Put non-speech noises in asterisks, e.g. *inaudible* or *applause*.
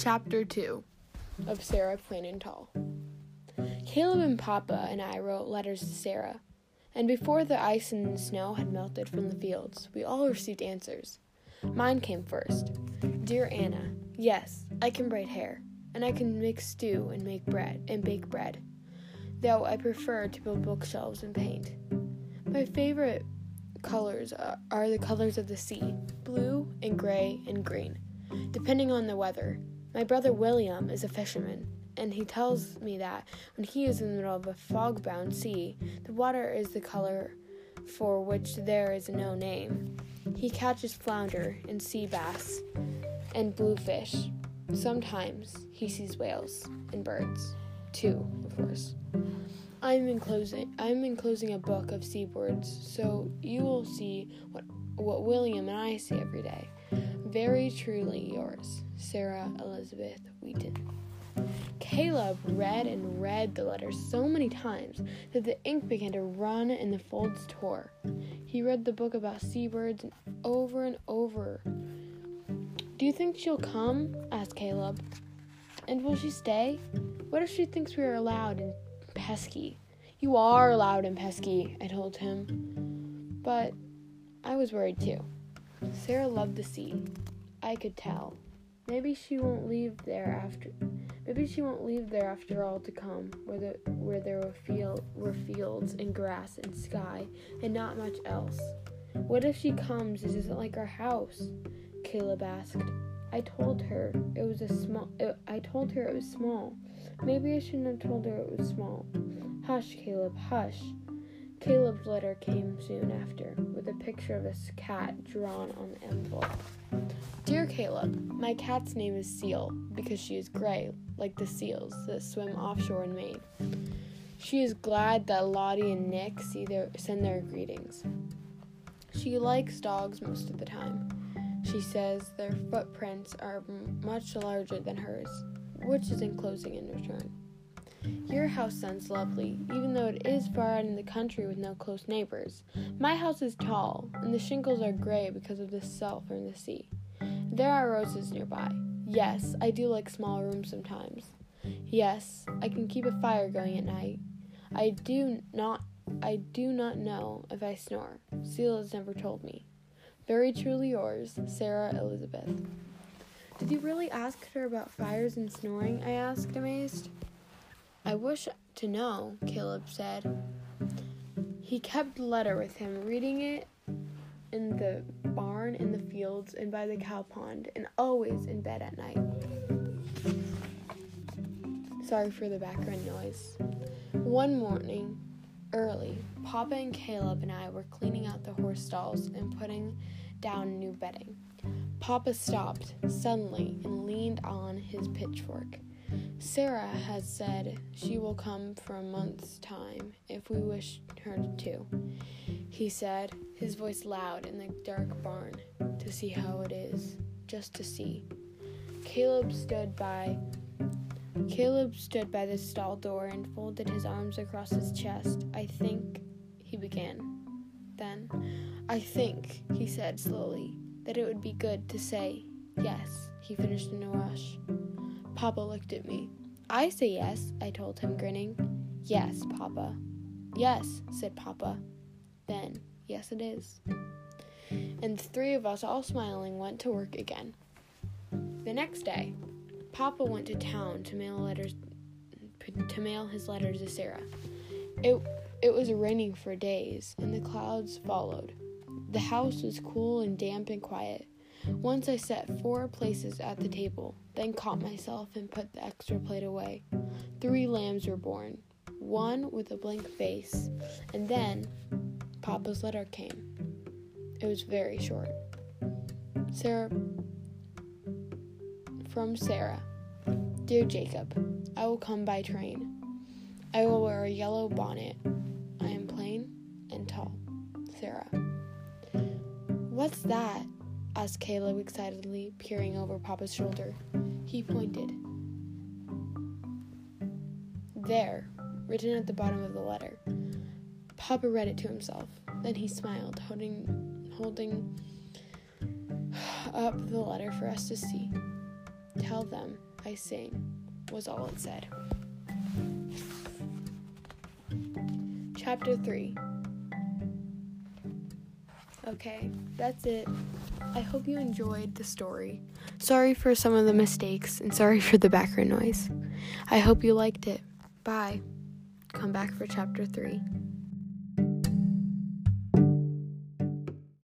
Chapter 2 of Sarah Plain and Tall. Caleb and Papa and I wrote letters to Sarah, and before the ice and snow had melted from the fields, we all received answers. Mine came first. Dear Anna, yes, I can braid hair, and I can make stew and make bread and bake bread, though I prefer to build bookshelves and paint. My favorite colors are the colors of the sea blue and gray and green, depending on the weather. My brother William is a fisherman, and he tells me that when he is in the middle of a fog bound sea, the water is the color for which there is no name. He catches flounder and sea bass and bluefish. Sometimes he sees whales and birds, too, of course. I'm enclosing I'm enclosing a book of seabirds, so you will see what what William and I see every day. Very truly yours, Sarah Elizabeth Wheaton. Caleb read and read the letter so many times that the ink began to run and the folds tore. He read the book about seabirds over and over. Do you think she'll come? asked Caleb. And will she stay? What if she thinks we are loud and pesky? You are loud and pesky, I told him. But I was worried too. Sarah loved the sea. I could tell. Maybe she won't leave there after maybe she won't leave there after all to come, where the where there were field were fields and grass and sky and not much else. What if she comes This isn't like our house? Caleb asked. I told her it was a small it, I told her it was small. Maybe I shouldn't have told her it was small. Hush, Caleb, hush. Caleb's letter came soon after, with a picture of a cat drawn on the envelope. Dear Caleb, my cat's name is Seal because she is gray, like the seals that swim offshore in Maine. She is glad that Lottie and Nick their, send their greetings. She likes dogs most of the time. She says their footprints are much larger than hers, which is enclosing in return. Your house sounds lovely, even though it is far out in the country with no close neighbors. My house is tall, and the shingles are gray because of the sulphur in the sea. There are roses nearby. Yes, I do like small rooms sometimes. Yes, I can keep a fire going at night. I do not I do not know if I snore. Seal has never told me. Very truly yours, Sarah Elizabeth. Did you really ask her about fires and snoring? I asked, amazed. I wish to know, Caleb said. He kept the letter with him, reading it in the barn, in the fields, and by the cow pond, and always in bed at night. Sorry for the background noise. One morning, early, Papa and Caleb and I were cleaning out the horse stalls and putting down new bedding. Papa stopped suddenly and leaned on his pitchfork. Sarah has said she will come for a month's time if we wish her to, he said, his voice loud in the dark barn, to see how it is, just to see. Caleb stood by Caleb stood by the stall door and folded his arms across his chest. I think he began. Then, I think, he said slowly, that it would be good to say yes, he finished in a rush. Papa looked at me. I say yes, I told him, grinning. Yes, Papa. Yes, said Papa. Then, yes, it is. And the three of us, all smiling, went to work again. The next day, Papa went to town to mail letters to mail his letters to Sarah. It it was raining for days, and the clouds followed. The house was cool and damp and quiet. Once I set four places at the table, then caught myself and put the extra plate away. Three lambs were born, one with a blank face, and then Papa's letter came. It was very short. Sarah, from Sarah Dear Jacob, I will come by train. I will wear a yellow bonnet. I am plain and tall. Sarah. What's that? Asked Caleb excitedly, peering over Papa's shoulder. He pointed. There, written at the bottom of the letter. Papa read it to himself. Then he smiled, holding holding *sighs* up the letter for us to see. Tell them I sing, was all it said. Chapter 3 Okay, that's it. I hope you enjoyed the story. Sorry for some of the mistakes and sorry for the background noise. I hope you liked it. Bye. Come back for chapter 3.